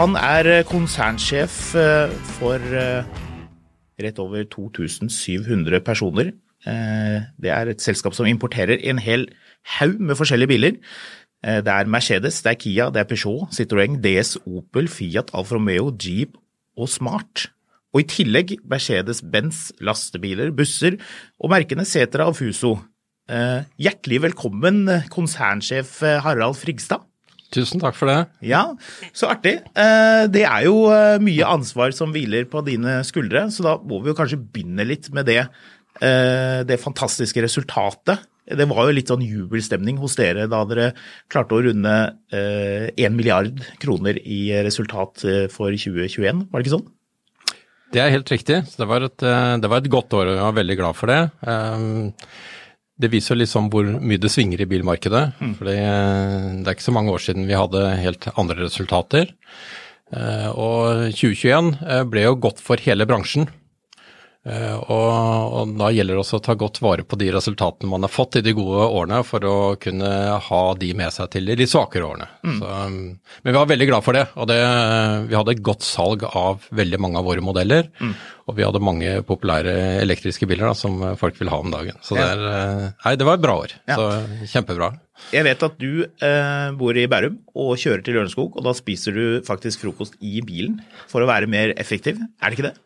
Han er eh, konsernsjef eh, for eh, rett over 2700 personer. Det er et selskap som importerer en hel haug med forskjellige biler. Det er Mercedes, det er Kia, det er Peugeot, Citroën, DS, Opel, Fiat, Alfa Romeo, Jeep og Smart. Og i tillegg Mercedes-Benz lastebiler, busser og merkene Setra og Fuso. Hjertelig velkommen, konsernsjef Harald Frigstad. Tusen takk for det. Ja, så artig. Eh, det er jo eh, mye ansvar som hviler på dine skuldre, så da må vi jo kanskje begynne litt med det, eh, det fantastiske resultatet. Det var jo litt sånn jubelstemning hos dere da dere klarte å runde 1 milliard kroner i resultat for 2021, var det ikke sånn? Det er helt riktig. Det var, et, det var et godt år, og jeg var veldig glad for det. Det viser liksom hvor mye det svinger i bilmarkedet. Mm. For det er ikke så mange år siden vi hadde helt andre resultater. Eh, og 2021 eh, ble jo godt for hele bransjen. Eh, og, og, da gjelder det også å ta godt vare på de resultatene man har fått i de gode årene, for å kunne ha de med seg til de svakere årene. Mm. Så, men vi var veldig glad for det, og det, vi hadde et godt salg av veldig mange av våre modeller. Mm. Og vi hadde mange populære elektriske biler da, som folk vil ha om dagen. Så det, er, nei, det var et bra år. Ja. Så kjempebra. Jeg vet at du eh, bor i Bærum og kjører til Lørenskog, og da spiser du faktisk frokost i bilen for å være mer effektiv. Er det ikke det?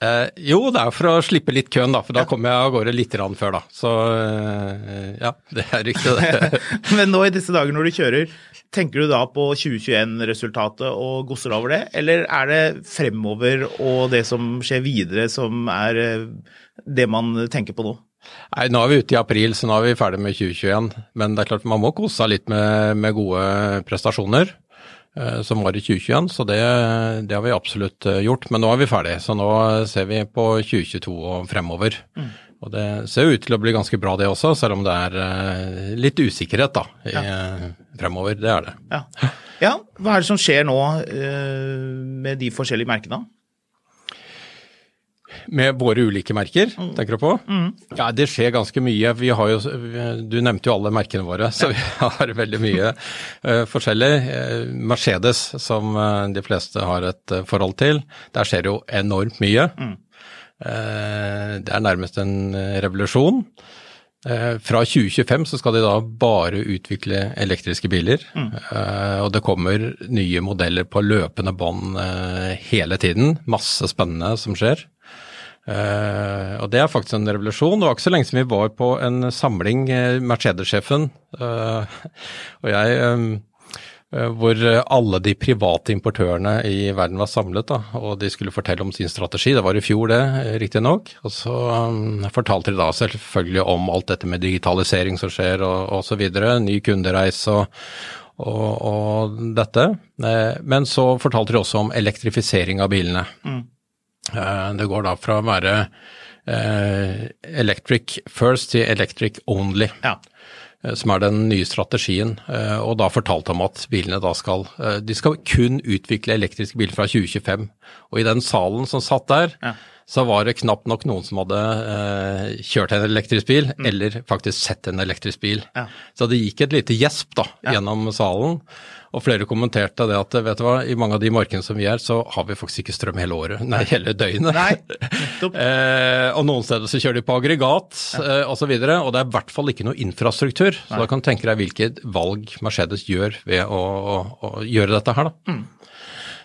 Eh, jo, det er for å slippe litt køen, da, for da kommer jeg av gårde litt før, da. Så eh, ja, det er riktig, det. Men nå i disse dager når du kjører, tenker du da på 2021-resultatet og gosser over det, eller er det fremover og det som skjer videre som er eh, det man tenker på nå? Nei, Nå er vi ute i april, så nå er vi ferdig med 2021. Men det er klart man må kose seg litt med, med gode prestasjoner. Eh, som var i 2021, så det, det, har vi absolutt eh, gjort. Men nå er vi ferdig, så nå ser vi på 2022 og fremover. Mm. Og det ser ut til å bli ganske bra det også, selv om det er eh, litt usikkerhet da, i, ja. fremover. Det er det. Ja. ja. Hva er det som skjer nå med de forskjellige merkene? Med våre ulike merker, mm. tenker du på? Mm. Ja, det skjer ganske mye. Vi har jo, du nevnte jo alle merkene våre, så vi har veldig mye uh, forskjellig. Uh, Mercedes, som uh, de fleste har et forhold til, der skjer jo enormt mye. Mm. det er nærmest en revolusjon. Fra 2025 så skal de da bare utvikle elektriske biler. Mm. Og det kommer nye modeller på løpende bånd hele tiden. Masse spennende som skjer. Uh, og det er faktisk en revolusjon. Det var ikke så lenge siden vi var på en samling, uh, Mercedes-sjefen uh, og jeg, hvor alle de private importørene i verden var samlet, da, og de skulle fortelle om sin strategi. Det var i fjor, det, riktignok. Og så um, fortalte de da selvfølgelig om alt dette med digitalisering som skjer, og osv. Ny kundereise og, og, og, dette. Men så fortalte de også om elektrifisering av bilene. Mm. Eh, det går da fra å være eh, electric first til electric only. Ja. Eh, som er den nye strategien. Og da fortalte han at bilene da skal De skal kun utvikle elektriske biler fra 2025. Og i den salen som satt der, ja. Så var det knapt nok noen som hadde eh, kjørt en elektrisk bil, Mm. eller faktisk sett en elektrisk bil. Ja. Så det gikk et lite gjesp da, gjennom salen. Og flere kommenterte det at vet du hva, i mange av de markedene som vi er, så har vi faktisk ikke strøm hele året, nei, hele døgnet. Nei. Eh, og noen steder så kjører de på aggregat eh, osv. Og, og det er i hvert fall ikke noe infrastruktur. Så da kan du tenke deg hvilket valg Mercedes gjør ved å, å, å gjøre dette her. Da.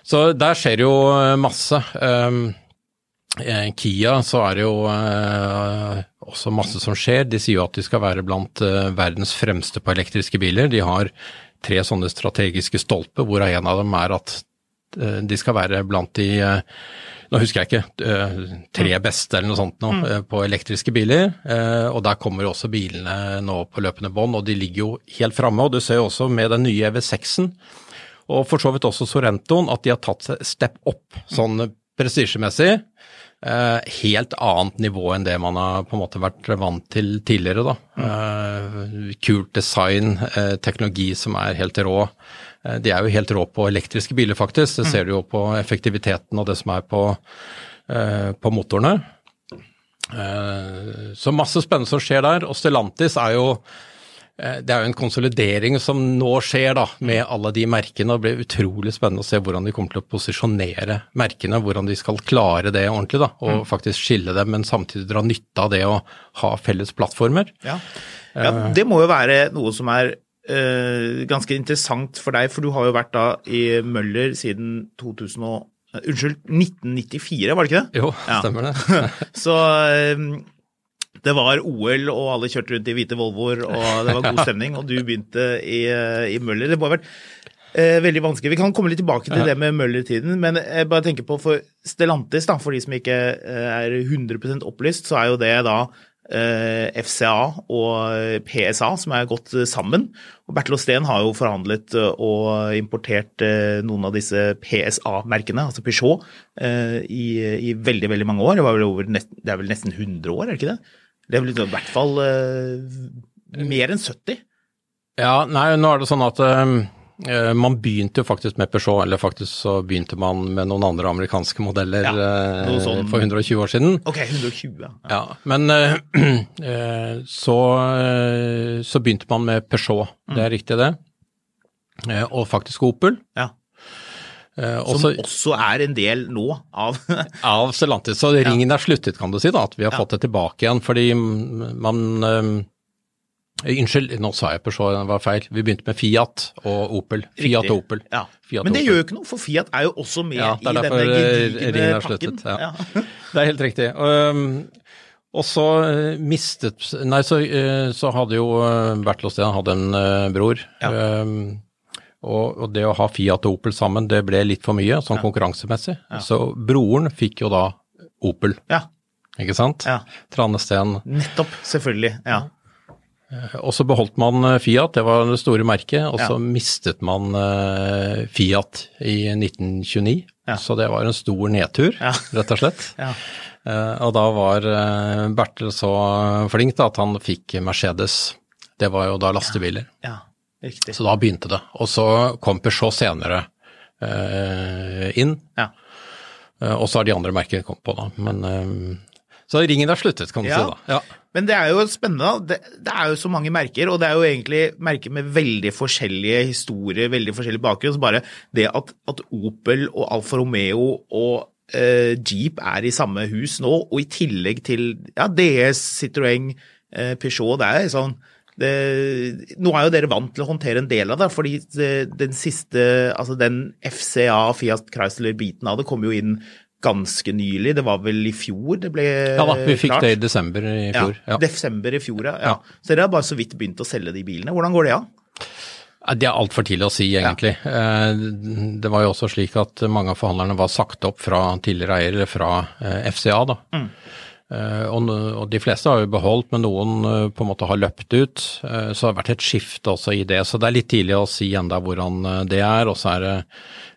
Så der skjer jo masse. Um, Kia så er det jo eh, også masse som skjer. De sier jo at de skal være blant eh, verdens fremste på elektriske biler. De har tre sånne strategiske stolper, hvorav en av dem er at eh, de skal være blant de eh, nå husker jeg ikke, eh, tre beste eller noe sånt nå, eh, på elektriske biler. eh, Og der kommer jo også bilene nå på løpende bånd, og de ligger jo helt framme. Og du ser jo også med den nye EV6-en, og for så vidt også Sorentoen, at de har tatt step opp sånn prestisjemessig. Eh, helt annet nivå enn det man har på en måte vært vant til tidligere. da. Eh, kult design, eh, teknologi som er helt rå. De er jo helt rå på elektriske biler, faktisk. Det ser du jo på effektiviteten og det som er på, eh, på motorene. Eh, så masse spennende som skjer der. Og Stellantis er jo det er jo en konsolidering som nå skjer da, med alle de merkene. og Det blir utrolig spennende å se hvordan de kommer til å posisjonere merkene. Hvordan de skal klare det ordentlig da, og faktisk skille dem, men samtidig dra nytte av det å ha felles plattformer. Ja. ja, det må jo være noe som er uh, ganske interessant for deg, for du har jo vært da i Møller siden 2000 og, eh, Unnskyld, 1994, var det ikke det? Jo, Ja. stemmer det. Så eh, det var OL, og alle kjørte rundt i hvite Volvoer, og det var god stemning, og du begynte i, eh, i Møller. Det må ha vært eh, veldig vanskelig. Vi kan komme litt tilbake til det med Møller-tiden, men jeg bare tenker på for Stellantis, da, for de som ikke eh, er 100% opplyst, så er jo det da eh, FCA og PSA som er gått sammen. Og Bertil Osten har jo forhandlet og importert eh, noen av disse PSA-merkene, altså Peugeot, i, i veldig, veldig mange år. Det, var vel over det er vel nesten 100 år, er det ikke det? Det blir i hvert fall eh, mer enn 70. Ja, nei, nå er det sånn at uh, man begynte jo faktisk med Peugeot, eller faktisk så begynte man med noen andre amerikanske modeller Ja, sånn- for 120 år siden. Ok, 120, ja. Ja, men uh, uh, så, så begynte man med Peugeot, det er riktig det. Og faktisk Opel. ja. Eh, Som også, også er en del nå av av Stellantis. Så ringen er sluttet, kan du si, da, at vi har Ja. fått det tilbake igjen. Fordi man eh, Unnskyld, nå sa jeg Peugeot, det var feil. Vi begynte med Fiat og Opel. Fiat og Opel. Ja. Fiat Men det gjør jo ikke noe, for Fiat er jo også med Ja, i denne eh, gedigne pakken. sluttet. Ja. Det er helt riktig. Um, og så eh, mistet Nei, så, eh, så hadde jo Bertil Osten hadde en bror. Ja. Um, og, og det å ha Fiat og Opel sammen, det ble litt for mye, sånn konkurransemessig. Så broren fikk jo da Opel, Ja, ikke sant? Ja. Tranesten. nettopp. Selvfølgelig. Ja. Og så beholdt man eh, Fiat, det var det store merket, og så Ja. mistet man eh, Fiat i 1929. Ja. Så det var en stor nedtur, Ja. rett og slett. Ja. Eh, og da var Bertel så flink da, at han fikk Mercedes. Det var jo da lastebiler. ja. Riktig. Så da begynte det. Og så kom Peugeot senere eh, inn. Ja. Eh, og så har de andre merkene kommet på, da. Men eh, Så ringen er sluttet, kan du Ja. si. da. Ja. Men det er jo spennende. Det, det er jo så mange merker, og det er jo egentlig merker med veldig forskjellige historier, veldig forskjellig bakgrunn. Så bare det at, at Opel og Alfa Romeo og eh, Jeep er i samme hus nå, og i tillegg til ja, DS, Citroën, eh, Peugeot, det er sånn det, nå er jo dere vant til å håndtere en del av det, fordi den siste, altså den FCA, Fiat Chrysler-biten av det kom jo inn ganske nylig. Det var vel i fjor det ble klart? ja da, vi fikk klart. det i desember i fjor. Ja, Ja. Desember i fjor, ja. Ja. Så dere har bare så vidt begynt å selge de bilene. Hvordan går det an? Det er altfor tidlig å si, egentlig. Ja. Det var jo også slik at mange av forhandlerne var sagt opp fra tidligere eller fra eh, FCA. da. Eh, Og og de fleste har jo beholdt, men noen eh, på en måte har løpt ut. Eh, Så det har vært et skifte også i det. Så det er litt tidlig å si enda hvordan eh, det er. Og så er det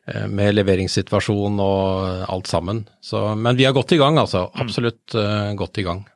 eh, med leveringssituasjon og alt sammen. Så, men vi er godt i gang, altså. Absolutt eh, godt i gang.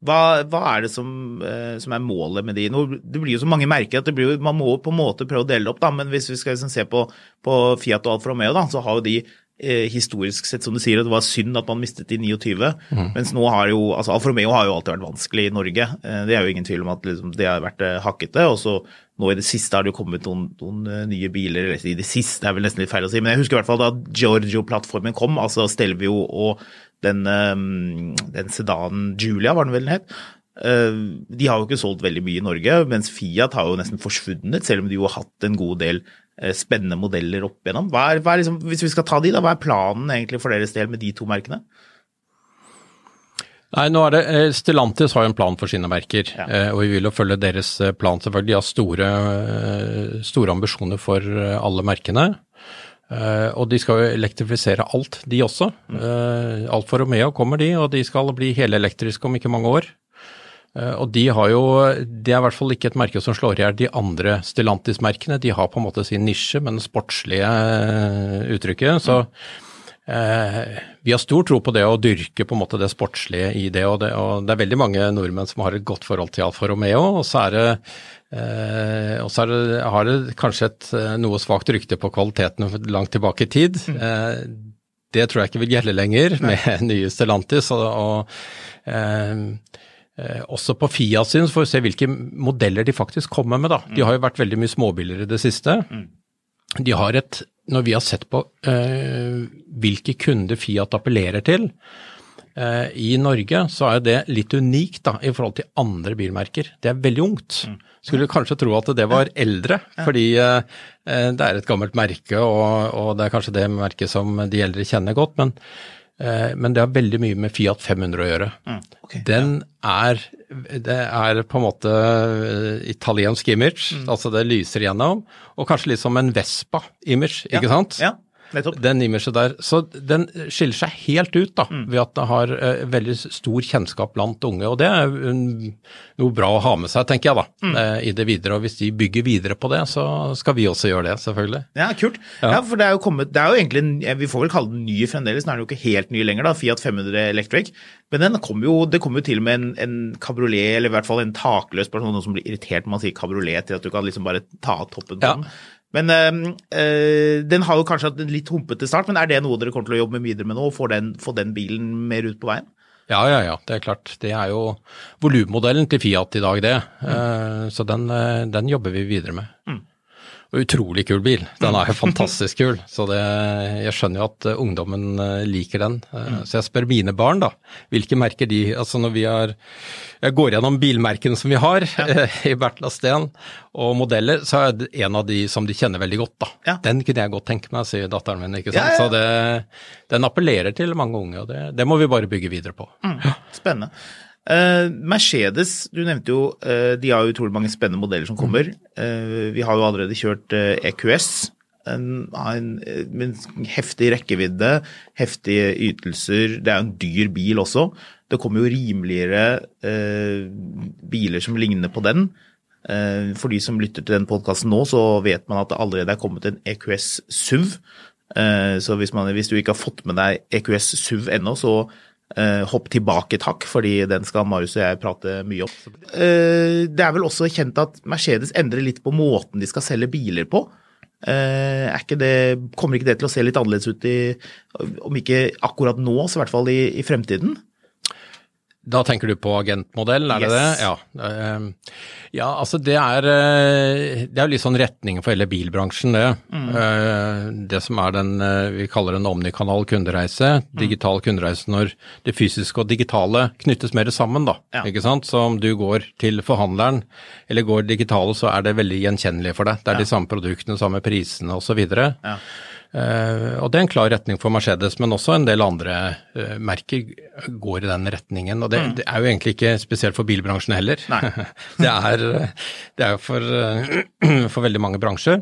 Hva, hva er det som, eh, som er målet med de? Nå, det blir jo så mange merker at det blir, man må på en måte prøve å dele det opp, da, men hvis vi skal liksom se på, på Fiat og Alfa Romeo, da, så har jo de eh, historisk sett, som du sier, at det var synd at man mistet de 29. Mm. Mens nå har jo altså Alfa Romeo har jo alltid vært vanskelig i Norge. Eh, det er jo ingen tvil om at liksom, det har vært eh, hakkete. og så nå i det siste har det jo kommet noen, noen nye biler, eller i det siste er vel nesten litt feil å si, men jeg husker i hvert fall da Giorgio-plattformen kom, altså Stelvio og den, den sedanen Julia, var den vel den het. De har jo ikke solgt veldig mye i Norge, mens Fiat har jo nesten forsvunnet, selv om de jo har hatt en god del spennende modeller opp igjennom. Hva er, hva er liksom, hvis vi skal ta de, da, hva er planen egentlig for deres del med de to merkene? Nei, nå er det, eh, Stellantis har jo en plan for sine merker, ja. Eh, og vi vil jo følge deres eh, plan. selvfølgelig. De har store, store ambisjoner for alle merkene. Og de skal jo elektrifisere alt, de også. Mm. Alfa Romeo kommer de, og de skal bli helelektriske om ikke mange år. Og de har jo Det er i hvert fall ikke et merke som slår i hjel de andre Stellantis-merkene. De har på en måte sin nisje, men sportslige uttrykket. Så. Eh, vi har stor tro på det å dyrke på en måte det sportslige i det og, det, og det er veldig mange nordmenn som har et godt forhold til Alfa Romeo. Og så er det, eh, og så det, har det kanskje et eh, noe svakt rykte på kvaliteten langt tilbake i tid. Mm. Eh, det tror jeg ikke vil gjelde lenger Nei. med nye Stellantis. og, og eh, eh, også på Fiat sin, for vi se hvilke modeller de faktisk kommer med. da. De har jo vært veldig mye småbiler i det siste. Mm. De har et når vi har sett på eh, hvilke kunder Fiat appellerer til eh, i Norge, så er det litt unikt da, i forhold til andre bilmerker. Det er veldig ungt. Mm. Skulle kanskje tro at det var eldre, fordi eh, eh, det er et gammelt merke, og, og, det er kanskje det merket som de eldre kjenner godt. men Eh, men det har veldig mye med Fiat 500 å gjøre. Mm, okay, Den ja. er Det er på en måte eh, italiensk image, mm. altså det lyser igjennom. Og kanskje litt som en Vespa-image, ikke ja, sant? Ja. Nettopp. Den imaget der. Så den skiller seg helt ut da, mm. ved at det har uh, veldig stor kjennskap blant unge. Og det er um, noe bra å ha med seg, tenker jeg da, mm. uh, i det videre. Og hvis de bygger videre på det, så skal vi også gjøre det, selvfølgelig. Ja, kult. Ja, ja for det er jo kommet Det er jo egentlig Vi får vel kalle den ny fremdeles, den er jo ikke helt ny lenger, da, Fiat 500 Electric. Men den kom jo, det kom jo til og med en, en kabriolet, eller i hvert fall en takløs person, noen som blir irritert når man sier kabriolet, til at du kan liksom bare ta av toppen på ja. den. Men øh, den har jo kanskje hatt en litt humpete start, men er det noe dere kommer til å jobbe med videre med nå? Få den, få den bilen mer ut på veien? Ja, ja, ja. Det er klart. Det er jo volummodellen til Fiat i dag, det. Mm. Uh, så den, den, jobber vi videre med. Mm. Og utrolig kul bil. Den er jo fantastisk kul. Så det, jeg skjønner jo at uh, ungdommen uh, liker den. Uh, mm. Så jeg spør mine barn, da. Hvilke merker de Altså når vi har Jeg går gjennom bilmerkene som vi har ja. i Bertla Steen, og modeller, så er det en av de som de kjenner veldig godt, da. Ja. Den kunne jeg godt tenke meg, sier datteren min. ikke sant. Ja, så det, den appellerer til mange unge, og det, det må vi bare bygge videre på. Mm. Spennende. Uh, Mercedes, du nevnte jo uh, de har utrolig mange spennende modeller som kommer. Uh, vi har jo allerede kjørt EQS. E en, heftig rekkevidde, heftige ytelser. Det er jo en dyr bil også. Det kommer jo rimeligere biler som ligner på den. for de som lytter til den podkasten nå, så vet man at det allerede er kommet en EQS SUV. så hvis, man, hvis du ikke har fått med deg EQS SUV ennå, så Uh, hopp tilbake, takk, fordi den skal Marius og jeg prate mye om. Uh, det er vel også kjent at Mercedes endrer litt på måten de skal selge biler på. Uh, ikke det, kommer ikke det til å se litt annerledes ut i, om ikke akkurat nå, så i hvert fall i, i fremtiden? Da tenker du på agentmodell, er yes. det det? Ja. Ehm, ja, altså det er, eh, det er litt sånn retningen for hele bilbransjen, det. Mm. Eh, det som er den eh, vi kaller en omnikanal kundereise, digital kundereise når det fysiske og digitale knyttes mer sammen, da. Ja. Ikke sant. Så om du går til forhandleren eller går digitale, så er det veldig gjenkjennelig for deg. Det er ja. de samme produktene, samme prisene osv. Ja. Uh, og Det er en klar retning for Mercedes, men også en del andre uh, merker går i den retningen. og Det, mm. det er jo egentlig ikke spesielt for bilbransjen heller. det er det er for, uh, for veldig mange bransjer.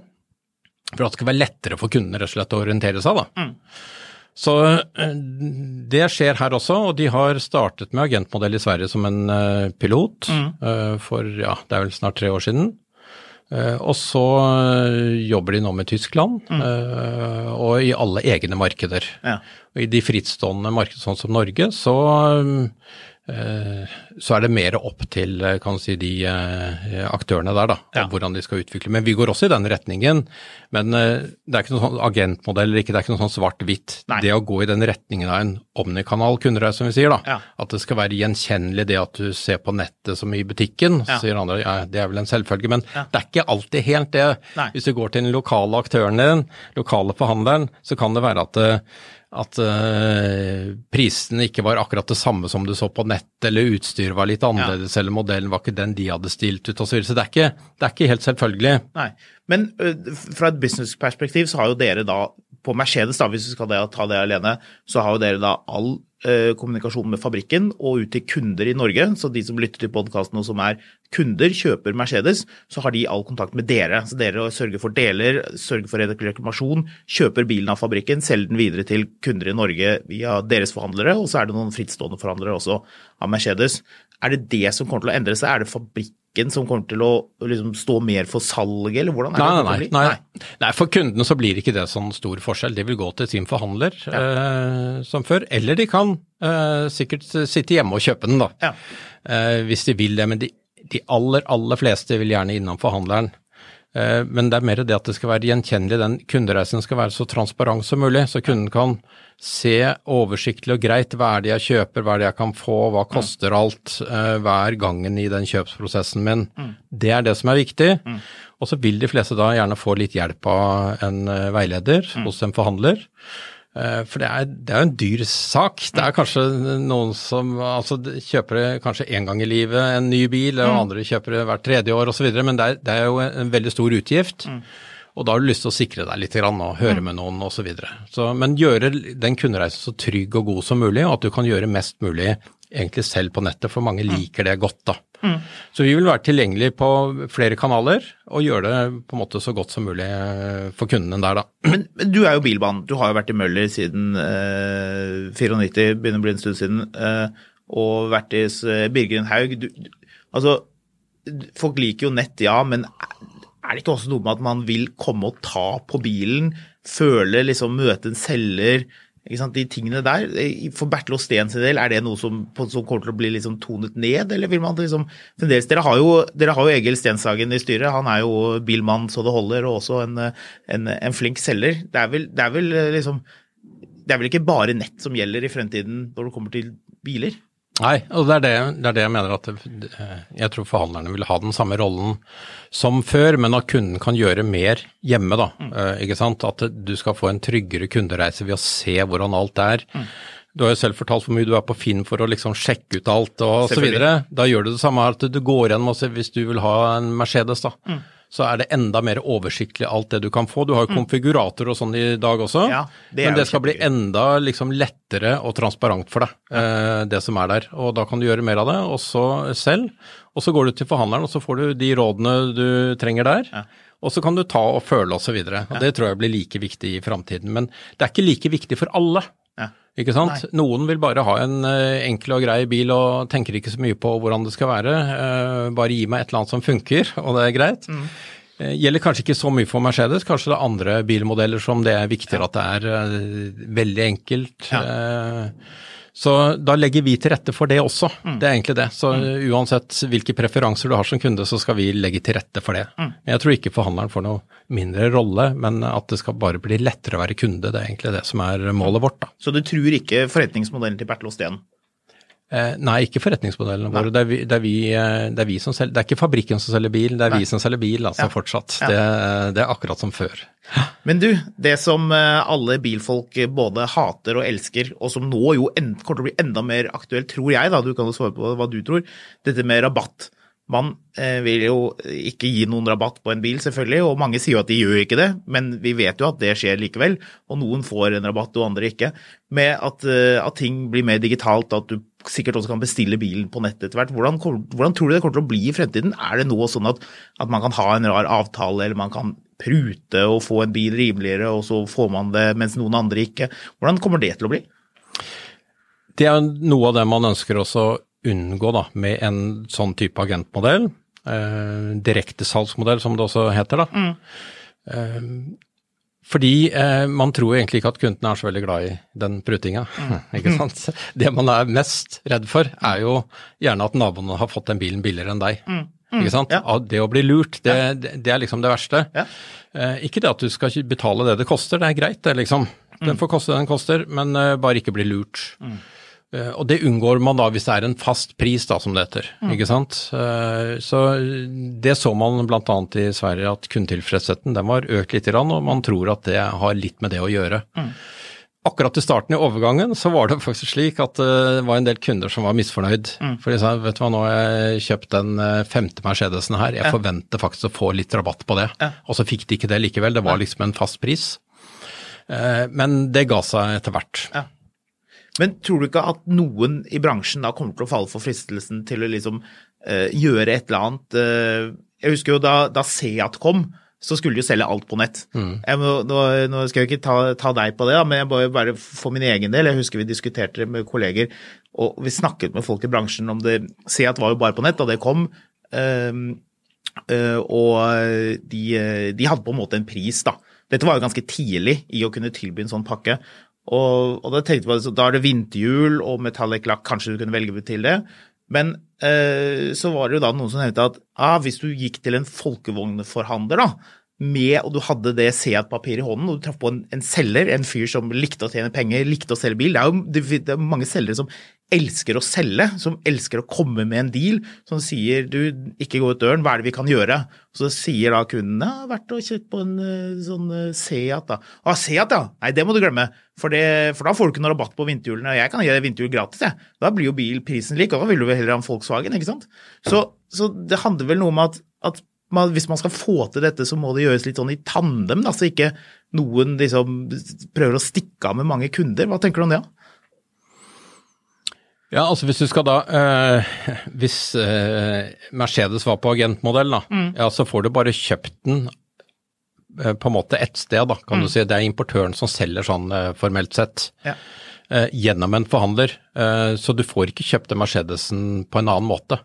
For at det skal være lettere for kundene rett og slett å orientere seg. da. Mm. Så det skjer her også, og de har startet med agentmodell i Sverige som en pilot mm. for ja, det er vel snart tre år siden. Eh, og så eh, jobber de nå med Tyskland, mm. Eh, og i alle egne markeder. Ja. Og I de frittstående markedene sånn som Norge, så så er det mer opp til eh, kan si, de eh, aktørene der, da, ja. hvordan de skal utvikle. Men vi går også i den retningen. Men det er ikke noen sånn agentmodell, det er ikke noe sånn svart-hvitt. Det å gå i den retningen av en omnikanal kundereise, som vi sier, da. Ja. At det skal være gjenkjennelig det at du ser på nettet som i butikken. Så sier andre ja, det er vel en selvfølge. Men det er ikke alltid helt det. Nei. Hvis du går til den lokale aktøren din, lokale forhandleren, så kan det være at at uh, prisene ikke var akkurat det samme som du så på nett, eller utstyret var litt annerledes, ja. eller modellen var ikke den de hadde stilt ut osv. Så, videre. så det er, ikke, det er ikke helt selvfølgelig. Nei, Men uh, fra et businessperspektiv så har jo dere da, på Mercedes, da, hvis vi skal ta det alene, så har jo dere da all Eh, kommunikasjon med fabrikken og ut til kunder i Norge. Så de som lytter til podkasten og som er kunder, kjøper Mercedes, så har de all kontakt med dere. Så dere sørger for deler, sørger for reklamasjon, kjøper bilen av fabrikken, selger den videre til kunder i Norge via deres forhandlere, og så er det noen frittstående forhandlere også av Mercedes. Er det det som kommer til å endre seg? Er det fabrikk som kommer til å liksom, stå mer for salget, eller hvordan er det? Nei, nei, nei. nei, for kundene så blir ikke det sånn stor forskjell. De vil gå til sin forhandler ja. eh, som før, eller de kan eh, sikkert sitte hjemme og kjøpe den, da. Ja. Eh, hvis de vil det. Men de, de, aller, aller fleste vil gjerne innom forhandleren. Eh, men det er mer det at det skal være gjenkjennelig. Den kundereisen skal være så transparent som mulig, så kunden kan se oversiktlig og greit hva er det jeg kjøper, hva er det jeg kan få, hva mm. koster alt, hva hver gangen i den kjøpsprosessen min. Mm. Det er det som er viktig. Mm. Og så vil de fleste da gjerne få litt hjelp av en uh, veileder hos en forhandler. Uh, for det er, det er jo en dyr sak. Det er mm. kanskje noen som altså, kjøper kanskje én gang i livet en ny bil, og mm. andre kjøper det hvert tredje år osv., men det er, det er, jo en veldig stor utgift. Mm. Og da har du lyst til å sikre deg litt og høre med noen osv. Men gjøre den kundereisen så trygg og god som mulig, og at du kan gjøre mest mulig egentlig selv på nettet, for mange liker det godt. da. Mm. Så vi vil være tilgjengelig på flere kanaler og gjøre det på en måte så godt som mulig eh, for kundene der, da. Men, men du er jo bilbanen. Du har jo vært i Møller siden eh, 94, begynner å bli en stund siden, eh, og vært i eh, Birger Haug. Du, altså, folk liker jo nett, ja, men er det ikke også noe med at man vil komme og ta på bilen, føle, liksom møte en selger? De tingene der. For Bertil Osten sin del, er det noe som, som, kommer til å bli liksom tonet ned, eller vil man liksom fremdeles Dere har jo, dere har jo Egil Stenshagen i styret, han er jo bilmann så det holder, og også en, en, en flink selger. Det er, vel, det er vel liksom Det er vel ikke bare nett som gjelder i fremtiden når det kommer til biler? Nei, og det er det, det er det, jeg mener at jeg tror forhandlerne vil ha den samme rollen som før, men at kunden kan gjøre mer hjemme, da. Mm. Uh, ikke sant? At du skal få en tryggere kundereise ved å se hvordan alt er. Mm. Du har jo selv fortalt hvor mye du er på Finn for å liksom sjekke ut alt og så videre. Da gjør du det samme at du går gjennom og ser hvis du vil ha en Mercedes, da. Mm så er det enda mer oversiktlig alt det du kan få. Du har jo mm. konfigurator og sånn i dag også, ja, det men det skal bli enda liksom lettere og transparent for deg. Eh, det som er der. Og da kan du gjøre mer av det, også selv. Og så går du til forhandleren, og så får du de rådene du trenger der. Ja. Og så kan du ta og føle osv. Ja. Det tror jeg blir like viktig i framtiden. Men det er ikke like viktig for alle. Ikke sant? Nei. Noen vil bare ha en uh, enkel og grei bil og tenker ikke så mye på hvordan det skal være. Uh, bare gi meg et eller annet som funker, og det er greit. Mm. Uh, gjelder kanskje ikke så mye for Mercedes, kanskje det er andre bilmodeller som det er viktigere ja. at det er veldig enkelt. Ja. Så da legger vi til rette for det også. Mm. Det er egentlig det. Så mm. uansett hvilke preferanser du har som kunde, så skal vi legge til rette for det. Mm. Jeg tror ikke forhandleren får noe mindre rolle, men at det skal bare bli lettere å være kunde. Det er egentlig det som er målet vårt. Da. Så du tror ikke forretningsmodellen til Bertil Osten nei, ikke forretningsmodellene våre. Det er, vi, det, er vi, eh, det er, vi, som selger, det er ikke fabrikken som selger bil, det er nei. vi som selger bil altså ja. fortsatt. Ja. Det, det, er akkurat som før. Men du, det som eh, alle bilfolk både hater og elsker, og som nå jo kommer til å bli enda mer aktuelt, tror jeg, da, du kan jo svare på hva du tror, dette med rabatt. Man eh, vil jo ikke gi noen rabatt på en bil, selvfølgelig, og mange sier jo at de gjør ikke det, men vi vet jo at det skjer likevel, og noen får en rabatt og andre ikke. Med at, eh, at ting blir mer digitalt, at du sikkert også kan bestille bilen på nettet etter hvert. Hvordan, hvordan, tror du det kommer til å bli i fremtiden? Er det nå sånn at, at man kan ha en rar avtale, eller man kan prute og få en bil rimeligere, og så får man det mens noen andre ikke? Hvordan kommer det til å bli? Det er noe av det man ønsker også å unngå da, med en sånn type agentmodell. Eh, Direktesalgsmodell, som det også heter. da. Mm. Fordi eh, man tror egentlig ikke at kunden er så veldig glad i den prutinga. ikke sant? Det man er mest redd for, er jo gjerne at naboene har fått den bilen billigere enn deg. Ikke sant? Ja. Det å bli lurt, det, det, er liksom det verste. Ja. Eh, ikke det at du skal betale det det koster, det er greit det, liksom. Den får koste det den koster, men eh, bare ikke bli lurt. Eh, Og det unngår man da hvis det er en fast pris, da, som det heter. ikke sant? Eh, Så det så man bl.a. i Sverige, at kundetilfredsheten den var økt litt, og man tror at det har litt med det å gjøre. Akkurat i starten i overgangen så var det faktisk slik at eh, det var en del kunder som var misfornøyd. For de sa vet du hva, nå har jeg kjøpt den eh, femte Mercedesen her, jeg forventer faktisk å få litt rabatt på det. Og så fikk de ikke det likevel, det var liksom en fast pris. Eh, Men det ga seg etter hvert. Ja. Men tror du ikke at noen i bransjen da kommer til å falle for fristelsen til å liksom eh, gjøre et eller annet eh, Jeg husker jo da, da Seat kom, så skulle de jo selge alt på nett. Jeg må, nå, nå skal jeg ikke ta, ta deg på det, da, men jeg bare, bare for min egen del. Jeg husker vi diskuterte det med kolleger, og vi snakket med folk i bransjen om det. Seat var jo bare på nett da det kom. eh, og de, de hadde på en måte en pris, da. Dette var jo ganske tidlig i å kunne tilby en sånn pakke. Og, og da tenkte vi at da er det vinterhjul og metallic lakk, kanskje du kunne velge til det. Men eh, så var det jo da noen som nevnte at ah, hvis du gikk til en folkevognforhandler, da, med, og du hadde det Seat-papiret i hånden, og du traff på en, en selger, en fyr som likte å tjene penger, likte å selge bil. Det er jo det, det er mange selgere som elsker å selge, som elsker å komme med en deal, som sier du, ikke gå ut døren, hva er det vi kan gjøre? Så sier da kunden ja, vært og kjøpt på en eh, sånn eh, Seat, da. Å, Seat, ja. Nei, det må du glemme, for, det, for da får du ikke noe rabatt på vinterhjulene, og jeg kan gi deg vinterhjul gratis, jeg. Da blir jo bilprisen lik, og da vil du vel heller ha en Volkswagen, ikke sant? Så, så det handler vel noe om at, at man, hvis man skal få til dette, så må det gjøres litt sånn i tandem, da, så ikke noen liksom prøver å stikke av med mange kunder. Hva tenker du om det? da? Ja, altså hvis du skal da eh, Hvis eh, Mercedes var på agentmodell, da, ja, så får du bare kjøpt den eh, på en måte ett sted, da, kan du si. Det er importøren som selger sånn formelt sett. Ja. eh, gjennom en forhandler. Eh, så du får ikke kjøpt den Mercedesen på en annen måte.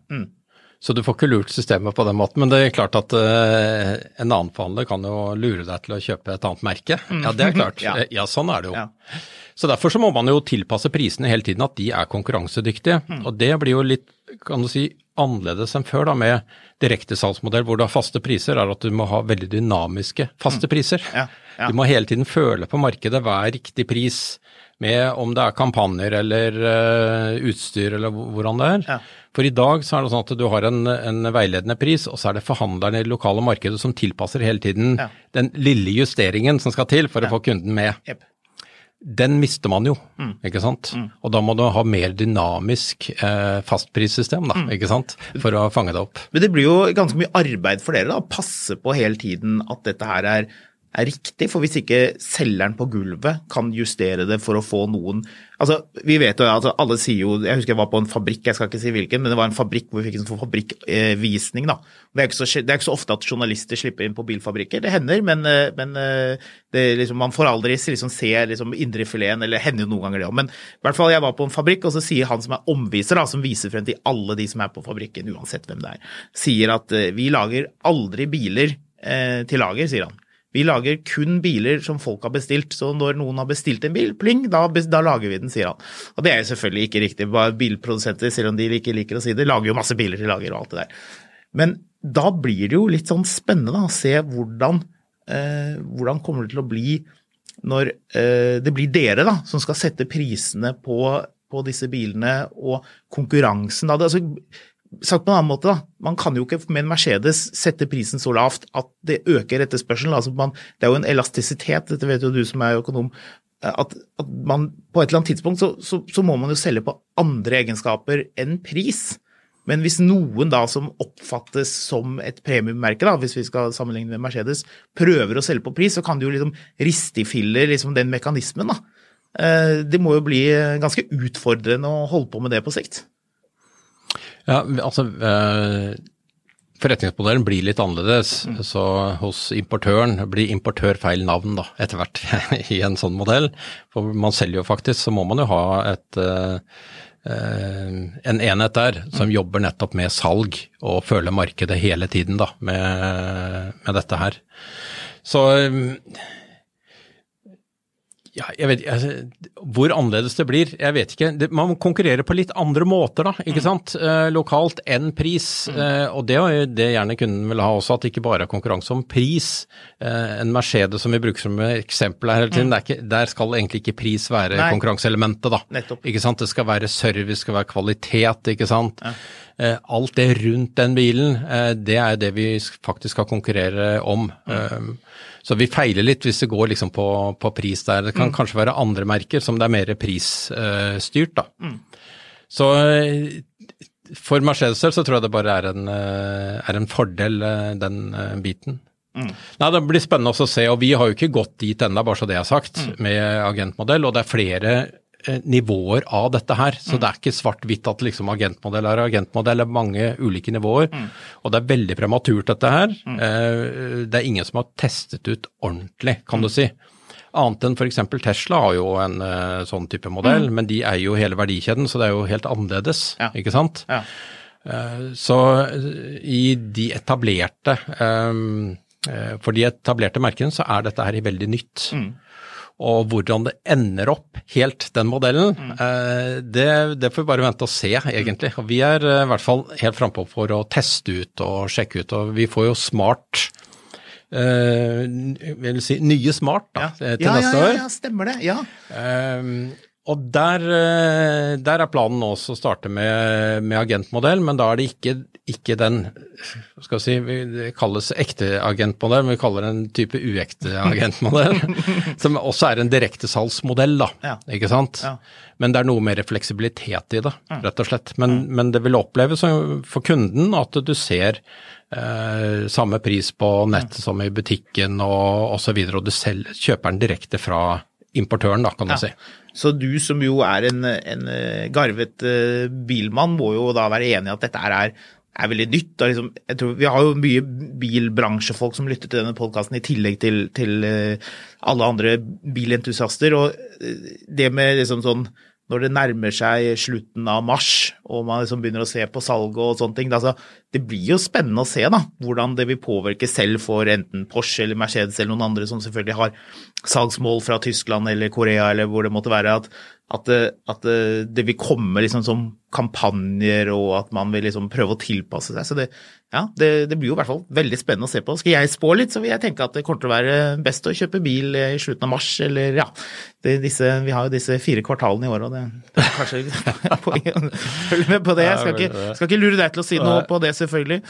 Så du får ikke lurt systemet på den måten. Men det er klart at en annen forhandler kan jo lure deg til å kjøpe et annet merke. Ja, det er klart. Ja. Ja, sånn er det jo. Ja. Så derfor så må man jo tilpasse prisene hele tiden, at de er konkurransedyktige. Og det blir jo litt, kan du si, annerledes enn før da, med direktesalgsmodell hvor du har faste priser, er at du må ha veldig dynamiske faste priser. Ja, ja. Du må hele tiden føle på markedet hva er riktig pris, med om det er kampanjer eller uh, utstyr eller hvordan det er. Ja. For i dag så er det sånn at du har en, en veiledende pris, og så er det forhandlerne i det lokale markedet som tilpasser hele tiden den lille justeringen som skal til for å få kunden med Jepp. Den mister man jo, Mm. ikke sant. Og da må du ha mer dynamisk eh, fastprissystem, Mm. ikke sant, for å fange det opp. Men det blir jo ganske mye arbeid for dere da, passe på hele tiden at dette her er, er riktig. For hvis ikke selgeren på gulvet kan justere det for å få noen Altså, vi vet jo, altså, alle sier jo Jeg husker jeg var på en fabrikk, jeg skal ikke si hvilken, men det var en fabrikk hvor vi fikk en sånn fabrikkvisning, da. Det er, så, det er ikke så ofte at journalister slipper inn på bilfabrikker. Det hender, men, eh, men eh, det, liksom, man får aldri liksom, se liksom, indrefileten, eller det hender jo noen ganger det òg. Men i hvert fall, jeg var på en fabrikk, og så sier han som er omviser, da, som viser frem til alle de som er på fabrikken, uansett hvem det er, sier at eh, vi lager aldri biler eh, til lager, sier han. Vi lager kun biler som folk har bestilt, så når noen har bestilt en bil, pling, da, da lager vi den, sier han. Og det er jo selvfølgelig ikke riktig. Bare Bilprodusenter, selv om de ikke liker å si det, lager jo masse biler til lager og alt det der. Men da blir det jo litt sånn spennende å se hvordan, eh, hvordan kommer det til å bli når eh, det blir dere da, som skal sette prisene på, på disse bilene, og konkurransen da. Det, altså, sagt på en annen måte, da. Man kan jo ikke med en Mercedes sette prisen så lavt at det øker etterspørselen. Altså det er jo en elastisitet, dette vet jo du som er økonom. At, at man på et eller annet tidspunkt så, så, så må man jo selge på andre egenskaper enn pris. Men hvis noen da som oppfattes som et premiummerke, da, hvis vi skal sammenligne med Mercedes, prøver å selge på pris, så kan det jo liksom riste i filler liksom den mekanismen. da. Eh, Det må jo bli ganske utfordrende å holde på med det på sikt. Ja, altså eh, Forretningsmodellen blir litt annerledes, Mm. så hos importøren blir importør feil navn da, etter hvert i en sånn modell. For man selger jo faktisk, så må man jo ha et, eh, eh, en enhet der som Mm. jobber nettopp med salg og føler markedet hele tiden da, med, med dette her. Så eh, Ja, jeg vet altså, Hvor annerledes det blir, jeg vet ikke. Det, man konkurrerer på litt andre måter, da, ikke mm. sant. Eh, lokalt enn pris. Mm. Eh, og det er det gjerne kunden vil ha også, at det ikke bare er konkurranse om pris. Eh, en Mercedes som vi bruker som eksempel her hele tiden, mm. ikke, der skal egentlig ikke pris være Nei. konkurranseelementet, da. Nettopp. Ikke sant. Det skal være service, det skal være kvalitet, ikke sant. Ja. Eh, alt det rundt den bilen, eh, det er det vi faktisk skal konkurrere om. Mm. Så vi feiler litt hvis det går liksom på, på pris der. Det kan mm. kanskje være andre merker som det er mer prisstyrt, da. Mm. Så eh, for Mercedes så tror jeg det bare er en, eh, er en fordel, eh, den biten. Mm. Nei, Det blir spennende også å se, og vi har jo ikke gått dit ennå, bare så det er sagt, mm. med agentmodell. Og det er flere nivåer av dette her. Så mm. det er ikke svart-hvitt at liksom agentmodell er agentmodell, det er mange ulike nivåer. Mm. Og det er veldig prematurt dette her. Mm. Eh, det er ingen som har testet ut ordentlig, kan du mm. si. Annet enn f.eks. Tesla har jo en uh, sånn type modell, mm. men de eier jo hele verdikjeden, så det er jo helt annerledes, ja. ikke sant. Ja. Så i de etablerte For de etablerte merkene så er dette her veldig nytt. Mm. Og hvordan det ender opp, helt den modellen, mm. Eh, det, det, får vi bare vente og se, egentlig. Og vi er eh, i hvert fall helt frampå for å teste ut og sjekke ut. Og vi får jo smart Uh, vil si nye Smart da, ja. til ja, neste år. Ja, ja, stemmer det. ja. Uh, og der, der, er planen nå å starte med, med, agentmodell, men da er det ikke ikke den skal si, Det kalles ekte agentmodell, men vi kaller det en type uekte agentmodell. som også er en direktesalgsmodell, da. Ja. Ikke sant? Ja. Men det er noe mer fleksibilitet i det, rett og slett. Men, mm. men det vil oppleves for kunden at du ser eh, samme pris på nett som i butikken og osv., og, så videre, og du selv kjøper den direkte fra importøren, da, kan man ja. si. Så du som jo er en, en garvet uh, bilmann, må jo da være enig i at dette er er veldig nytt. Liksom, tror Vi har jo mye bilbransjefolk som lytter til denne podkasten, i tillegg til, til, eh, alle andre bilentusiaster. og eh, det med liksom sånn når det nærmer seg slutten av mars og man liksom begynner å se på salget og sånne ting, altså, det blir jo spennende å se da, hvordan det vil påvirke selv for enten Porsche eller Mercedes eller noen andre som selvfølgelig har salgsmål fra Tyskland eller Korea eller hvor det måtte være, at, at, at det vil komme liksom som kampanjer, og at man vil liksom prøve å tilpasse seg. Så det, ja, det, det, blir jo i hvert fall veldig spennende å se på. Skal jeg spå litt, så vil jeg tenke at det kommer til å være best å kjøpe bil i slutten av mars, eller ja. Disse, vi har jo disse fire kvartalene i året, og det, det er kanskje Følg med på det. Jeg skal ikke, skal ikke, lure deg til å si noe på det, selvfølgelig.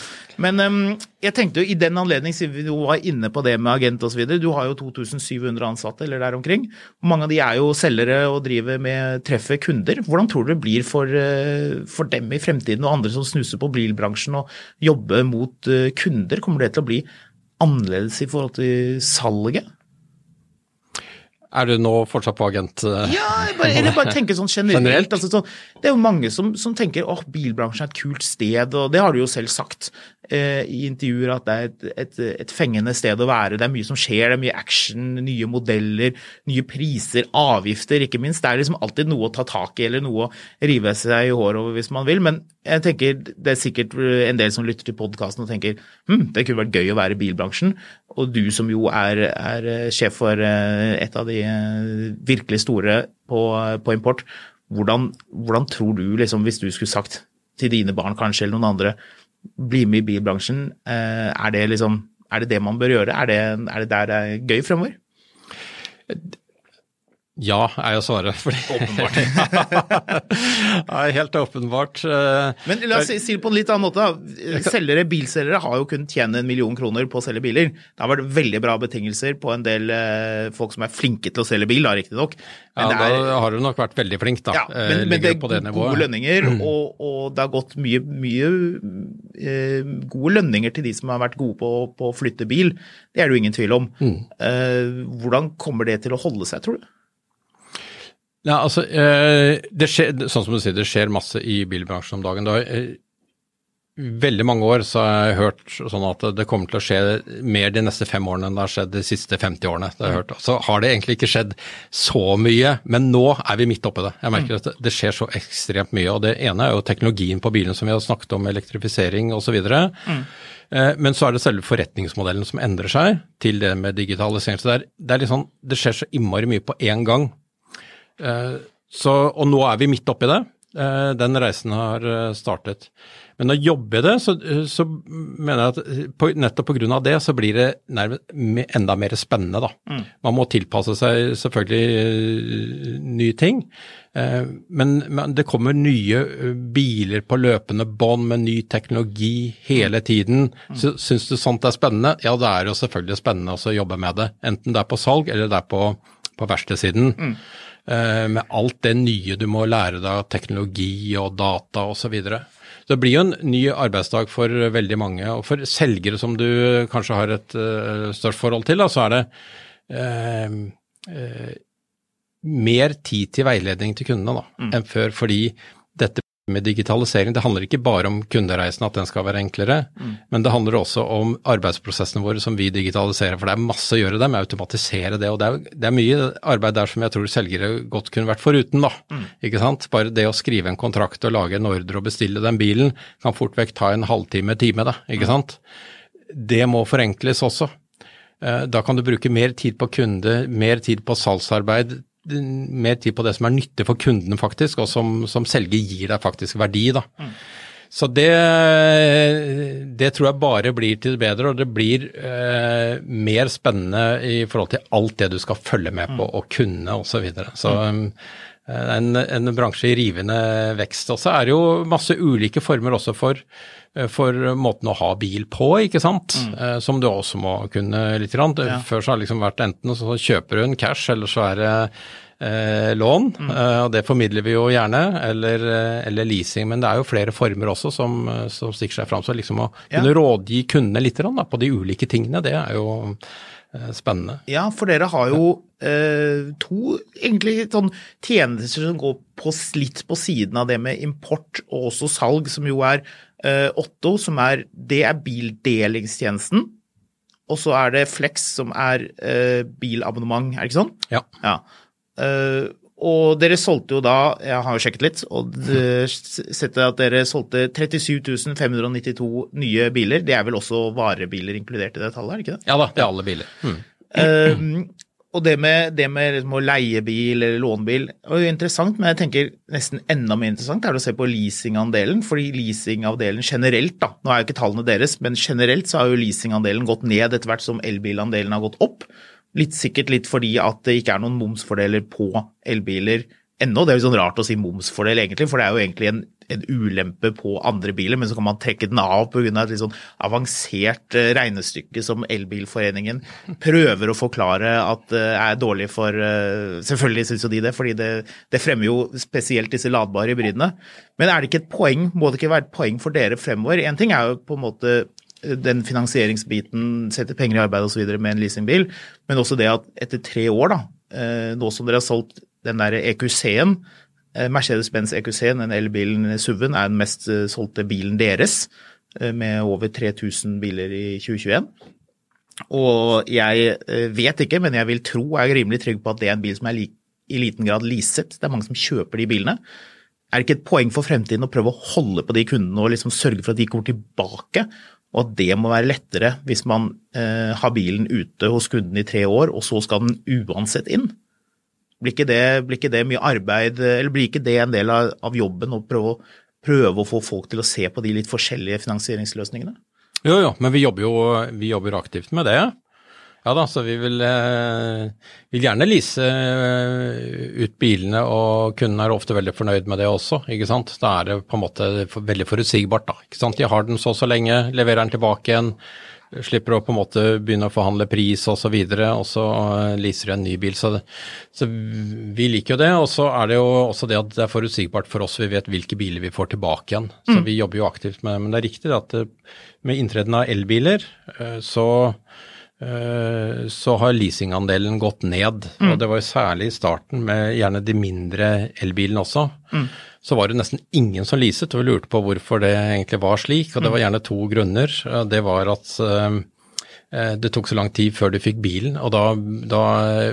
Men um, jeg tenkte jo i den anledning, siden vi var inne på det med agent osv., du har jo 2700 ansatte eller der omkring. Mange av de er jo selgere og driver med treffer kunder. Hvordan tror du det blir for uh, for dem i fremtiden og andre som snuser på bilbransjen og jobber mot eh, kunder? Kommer det til å bli annerledes i forhold til salget? Er du nå fortsatt på agent? Eh? Ja, jeg bare, eller bare tenker sånn generelt. generelt. Altså, så, det er jo mange som, som tenker åh, bilbransjen er et kult sted, og det har du jo selv sagt eh, i intervjuer at det er et, et, et, fengende sted å være. Det er mye som skjer, det er mye action, nye modeller, nye priser, avgifter, ikke minst. Det er liksom alltid noe å ta tak i eller noe å rive seg i håret over hvis man vil. Men jeg tenker det er sikkert en del som lytter til podkasten og tenker hm, det kunne vært gøy å være i bilbransjen. Og du som jo er, er sjef for eh, et av de eh, virkelig store på, på import, hvordan, hvordan, tror du, liksom, hvis du skulle sagt til dine barn kanskje, eller noen andre, bli med i bilbransjen, eh, er det liksom er det det man bør gjøre? Er det, er det der det er gøy fremover? Ja, er jo svaret. Fordi... Åpenbart. ja, helt åpenbart. Eh, Men la oss si det på en litt annen måte. Selgere, Bilselgere har jo kunnet tjene en million kroner på å selge biler. Det har vært veldig bra betingelser på en del eh, folk som er flinke til å selge bil, riktignok. Ja, er... da har du nok vært veldig flink, da. Ja, men, eh, men det er det gode lønninger, mm. og, og, det har gått mye, mye eh, gode lønninger til de som har vært gode på, på å flytte bil. Det er det jo ingen tvil om. Mm. Eh, hvordan kommer det til å holde seg, tror du? Ja, altså, eh, det skjer, sånn som du sier, det skjer masse i bilbransjen om dagen. Det har, eh, veldig mange år så har jeg hørt sånn at det kommer til å skje mer de neste fem årene enn det har skjedd de siste 50 årene. Det har jeg hørt. Så har det egentlig ikke skjedd så mye, men nå er vi midt oppi det. Jeg merker at det skjer så ekstremt mye. og Det ene er jo teknologien på bilen som vi har snakket om, elektrifisering osv. Mm. Eh, men så er det selve forretningsmodellen som endrer seg til det med digitalisering. Så det er, det er sånn, det skjer så innmari mye på én gang. Eh, så, og nå er vi midt oppi det. Eh, den reisen har startet. Men å jobbe i det, så, så, mener jeg at på, nettopp pga. det, så blir det nærmest enda mer spennende, da. Mm. Man må tilpasse seg selvfølgelig nye ting. Eh, men, men, det kommer nye eh, biler på løpende bånd med ny teknologi hele tiden. Så, syns du sånt er spennende? Ja, det er jo selvfølgelig spennende å jobbe med det. Enten det er på salg eller det er på, på verkstedsiden. Mm. Uh, med alt det nye du må lære deg av teknologi og data osv. Så, det blir jo en ny arbeidsdag for veldig mange. Og for selgere som du kanskje har et uh, størst forhold til, da, så er det uh, mer tid til veiledning til kundene da, mm. enn før, fordi dette med digitalisering, det handler ikke bare om kundereisen, at den skal være enklere, mm. men det handler også om arbeidsprosessene våre som vi digitaliserer. For det er masse å gjøre det med å automatisere det. Og det er, det er, mye arbeid der som jeg tror selgere godt kunne vært foruten, da. Mm. Ikke sant. Bare det å skrive en kontrakt og lage en ordre og bestille den bilen kan fort vekk ta en halvtime, time, da. Ikke mm. sant. Det må forenkles også. Eh, da kan du bruke mer tid på kunde, mer tid på salgsarbeid, mer tid på det som er nyttig for kunden, faktisk, og som, som selger gir deg faktisk verdi. da. Mm. Så det, det, tror jeg bare blir til det bedre, og det blir eh, mer spennende i forhold til alt det du skal følge med på mm. og kunne osv. Så, videre. så mm. Eh, en, en bransje i rivende vekst. Og så er det jo masse ulike former også for, eh, for måten å ha bil på, ikke sant. Mm. Eh, som du også må kunne litt. Ja. Før så har det liksom vært enten så kjøper du en cash, eller så er det eh, lån. Mm. Eh, og det formidler vi jo gjerne, eller, eller, leasing. Men det er jo flere former også som, som stikker seg fram. Så liksom å ja. kunne rådgi kundene litt da, på de ulike tingene, det er jo spennende. Ja, for dere har jo eh, to egentlig sånn tjenester som går på, litt på siden av det med import og også salg, som jo er eh, Otto, som er Det er bildelingstjenesten. Og så er det Flex, som er eh, bilabonnement, er det ikke sånn? Ja. ja. Og dere solgte jo da, jeg har jo sjekket litt, og sett at dere solgte 37 592 nye biler. Det er vel også varebiler inkludert i det tallet, er det ikke det? Ja da, det er alle biler. Mm. Uh, og det med, det med liksom å leie bil eller låne bil er jo interessant, men jeg tenker nesten enda mer interessant er det å se på leasingandelen. Fordi leasingandelen generelt, da, nå er jo ikke tallene deres, men generelt så har jo leasingandelen gått ned etter hvert som elbilandelen har gått opp. Litt sikkert litt fordi at det ikke er noen momsfordeler på elbiler ennå. Det er jo sånn rart å si momsfordel, egentlig, for det er jo egentlig en, en ulempe på andre biler, men så kan man trekke den av pga. et litt sånn avansert eh, regnestykke som Elbilforeningen prøver å forklare at eh, er dårlig for eh, Selvfølgelig syns jo de det, fordi det, det, fremmer jo spesielt disse ladbare hybridene. Men er det ikke et poeng, må det ikke være et poeng for dere fremover? En ting er jo på en måte den finansieringsbiten, sette penger i arbeid osv. med en leasingbil, men også det at etter tre år, da, eh, nå som dere har solgt den der EQC-en, eh, Mercedes-Benz EQC-en, den elbilen SUV-en, er den mest eh, solgte bilen deres, med over 3000 biler i 2021. Og jeg vet ikke, men jeg vil tro, jeg er rimelig trygg på at det er en bil som er i liten grad leaset. Det er mange som kjøper de bilene. Er det ikke et poeng for fremtiden å prøve å holde på de kundene og liksom sørge for at de kommer tilbake og at det må være lettere hvis man eh, har bilen ute hos kunden i tre år, og så skal den uansett inn. Blir ikke det, blir ikke det mye arbeid, eller blir ikke det en del av, av jobben å prøve, prøve, å få folk til å se på de litt forskjellige finansieringsløsningene? Jo, jo, men vi jobber jo vi jobber aktivt med det. Ja da, så vi vil, eh, vil gjerne lease eh, ut bilene, og kundene er ofte veldig fornøyd med det også. ikke sant? Da er det på en måte veldig forutsigbart. da, ikke sant? De har den så og så lenge, leverer den tilbake igjen, slipper å på en måte begynne å forhandle pris osv., og, så videre, og så eh, leaser de en ny bil. Så, så vi liker jo det. Og så er det jo også det at det er forutsigbart for oss, vi vet hvilke biler vi får tilbake igjen. Så mm. vi jobber jo aktivt med det. Men det er riktig at med inntreden av elbiler, så så har leasingandelen gått ned. Mm. Og det var jo særlig i starten med gjerne de mindre elbilene også. Mm. Så var det nesten ingen som leaset, og vi lurte på hvorfor det egentlig var slik. Og det var mm. gjerne to grunner. Det var at eh, eh, det tok så lang tid før du fikk bilen, og da, da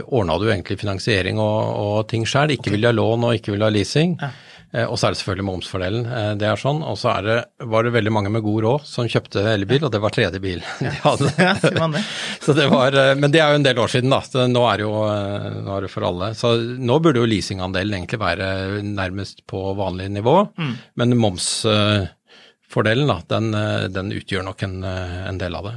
ordna du egentlig finansiering og, og ting sjøl. Ikke okay. ville ha lån og ikke ville ha leasing. Ja. Eh, og så er det selvfølgelig momsfordelen. Eh, det er sånn. Og så var det veldig mange med god råd som kjøpte elbil, og det var tredje bil de hadde. Ja, sier man det. Så det var, eh, men det er jo en del år siden, da. Så nå er det jo nå er det for alle. Så nå burde jo leasingandelen egentlig være nærmest på vanlig nivå. Men momsfordelen, da, den, den utgjør nok en, en del av det.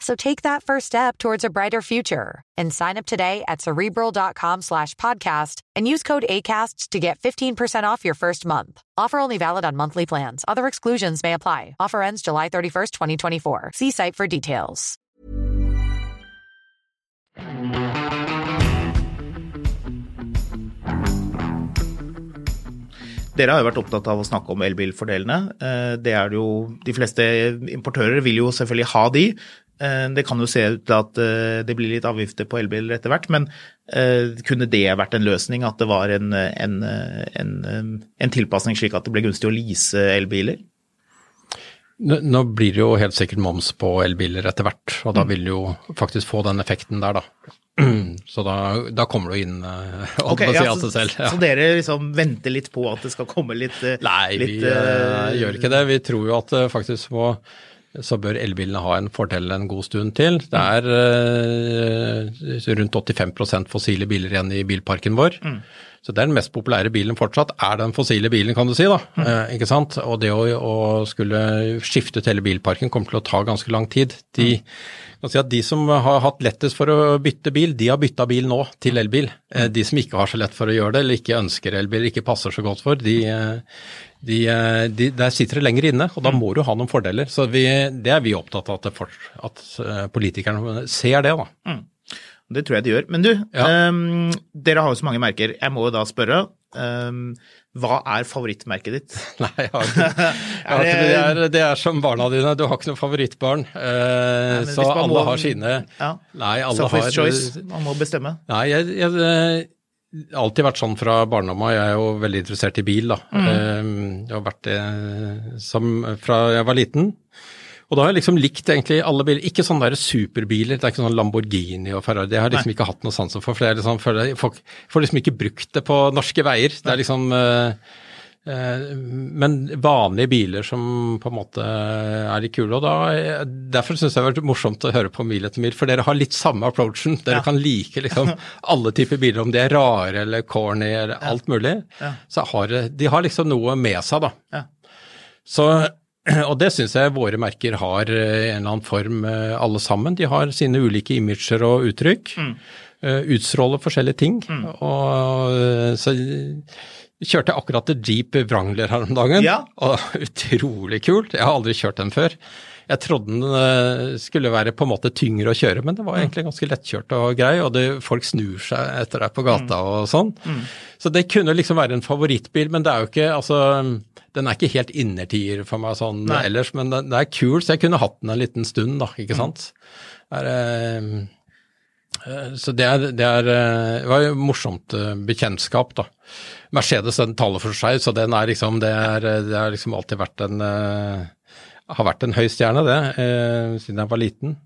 So take that first step towards a brighter future and sign up today at cerebral.com slash podcast and use code ACAST to get 15% off your first month. Offer only valid on monthly plans. Other exclusions may apply. Offer ends July 31st, 2024. See site for details. Dere har jo vært opptatt av å snakke om elbilfordelene. Eh, Det er jo, de fleste importører vil jo selvfølgelig ha de. Eh, Det kan jo se ut til at eh, det blir litt avgifter på elbiler etter hvert, men eh, kunne det vært en løsning? At det var en, en, en, en tilpasning slik at det ble gunstig å lease elbiler? Nå blir det jo helt sikkert moms på elbiler etter hvert, og da vil det jo faktisk få den effekten der, da. Så da, da kommer jo inn og okay, ja, seg selv. Ja. så dere liksom venter litt på at det skal komme litt Nei, litt, vi uh, gjør ikke det. Vi tror jo at det faktisk må så bør elbilene ha en fordel en god stund til. Det er eh, rundt 85% fossile biler igjen i bilparken vår. Så det er den mest populære bilen fortsatt, er den fossile bilen, kan du si. da, eh, ikke sant? Og det å, å skulle skifte ut hele bilparken kommer til å ta ganske lang tid. De, kan si at de som har hatt lettest for å bytte bil, de har bytta bil nå til elbil. Eh, De som ikke har så lett for å gjøre det, eller ikke ønsker elbil, ikke passer så godt for, de, eh, de, eh, de, der sitter det lenger inne, og da må du ha noen fordeler. Så vi, det er vi opptatt av at, for, at eh, politikerne ser det. da. Det tror jeg de gjør. Men du, Ja. um, dere har jo så mange merker. Jeg må jo da spørre, Um, hva er favorittmerket ditt? Nei, jeg har ikke, jeg det, er, det er som barna dine, du har ikke noe favorittbarn. Uh, nei, så alle må- har sine Ja. Nei, alle Selfish har choice. Man må bestemme. Nei, jeg, jeg alltid vært sånn fra barndommen. Jeg er jo veldig interessert i bil, da. Mm. Jeg har vært det som fra jeg var liten. Og da har jeg liksom likt egentlig alle biler. Ikke sånne der superbiler, det er ikke sånn Lamborghini og Ferrari. Det har jeg liksom ikke hatt noe sansen for. For jeg liksom, føler folk får liksom ikke brukt det på norske veier. Det er liksom eh, eh, Men vanlige biler som på en måte er litt kule. og da, Derfor syns jeg det har vært morsomt å høre på Mil etter mil, for dere har litt samme approachen. Dere Ja. kan like liksom alle typer biler, om de er rare eller corny eller alt mulig. Ja. Så har, de har liksom noe med seg, da. Ja. Så, og det syns jeg våre merker har eh, en eller annen form, eh, alle sammen. De har sine ulike imager og uttrykk. Mm. eh, Utstråler forskjellige ting. Og eh, så kjørte jeg akkurat til Jeep Wrangler her om dagen. Ja. Og utrolig kult. Jeg har aldri kjørt den før. Jeg trodde den eh, skulle være på en måte tyngre å kjøre, men det var egentlig ganske lettkjørt og grei, og det, folk snur seg etter deg på gata og sånn. Så det kunne liksom være en favorittbil, men det er jo ikke altså Den er ikke helt innertier for meg sånn Nei. ellers, men den, er kul, så jeg kunne hatt den en liten stund, da, ikke sant. Er, eh, eh, så det, er, det, er, eh, det var jo morsomt eh, bekjentskap, da. Mercedes den taler for seg, så den er liksom, det, er, det har liksom alltid vært en eh, har vært en høy stjerne, det, eh, siden jeg var liten.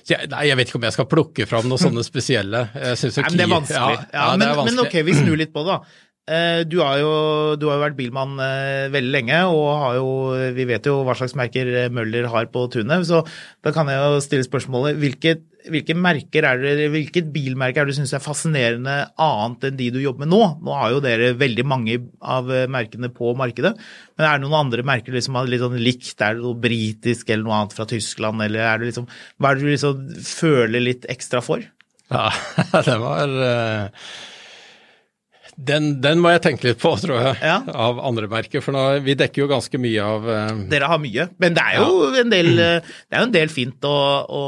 Så jeg, nei, jeg vet ikke om jeg skal plukke fram noen sånne spesielle. Jeg synes jo men er Kia-. Ja, Ja, ja, det men, vanskelig. men ok, vi snur litt på det, da. Eh, du har, jo, du har jo vært bilmann eh, veldig lenge, og jo, vi vet jo hva slags merker eh, Møller har på tunet. Så da kan jeg jo stille spørsmålet hvilket, hvilke det, hvilket bilmerke er det du syns er fascinerende annet enn de du jobber med nå? Nå har jo dere veldig mange av merkene på markedet, men er det noen andre merker liksom litt sånn likt? Er det noe britisk eller noe annet fra Tyskland, eller er det liksom, hva er det du liksom føler litt ekstra for? Ja, det var den, den, må jeg tenke litt på, tror jeg, ja. av andre merker. For nå, vi dekker jo ganske mye av uh... Dere har mye, men det er jo ja. en, del, eh, det er en del fint å, å,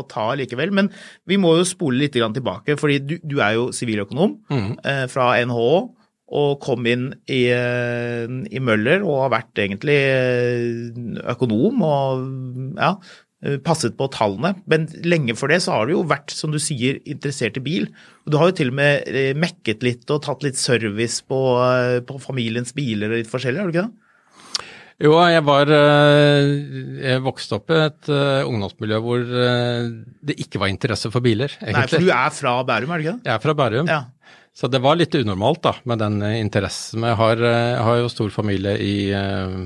å, ta likevel. Men vi må jo spole litt tilbake, fordi du, du er jo siviløkonom mm. uh, fra NHO. Og kom inn i, i, Møller og har vært egentlig økonom og ja, passet på tallene. Men lenge før det så har du jo vært, som du sier, interessert i bil. Og du har jo til og med eh, mekket litt og tatt litt service på, eh, på familiens biler og litt forskjellig, har du ikke det? Jo, jeg var Jeg vokste opp i et ungdomsmiljø hvor det ikke var interesse for biler, egentlig. Nei, for du er fra Bærum, er du ikke det? Jeg er fra Bærum. Ja. Så det var litt unormalt da, med den interessen. Jeg har, jeg har jo stor familie i,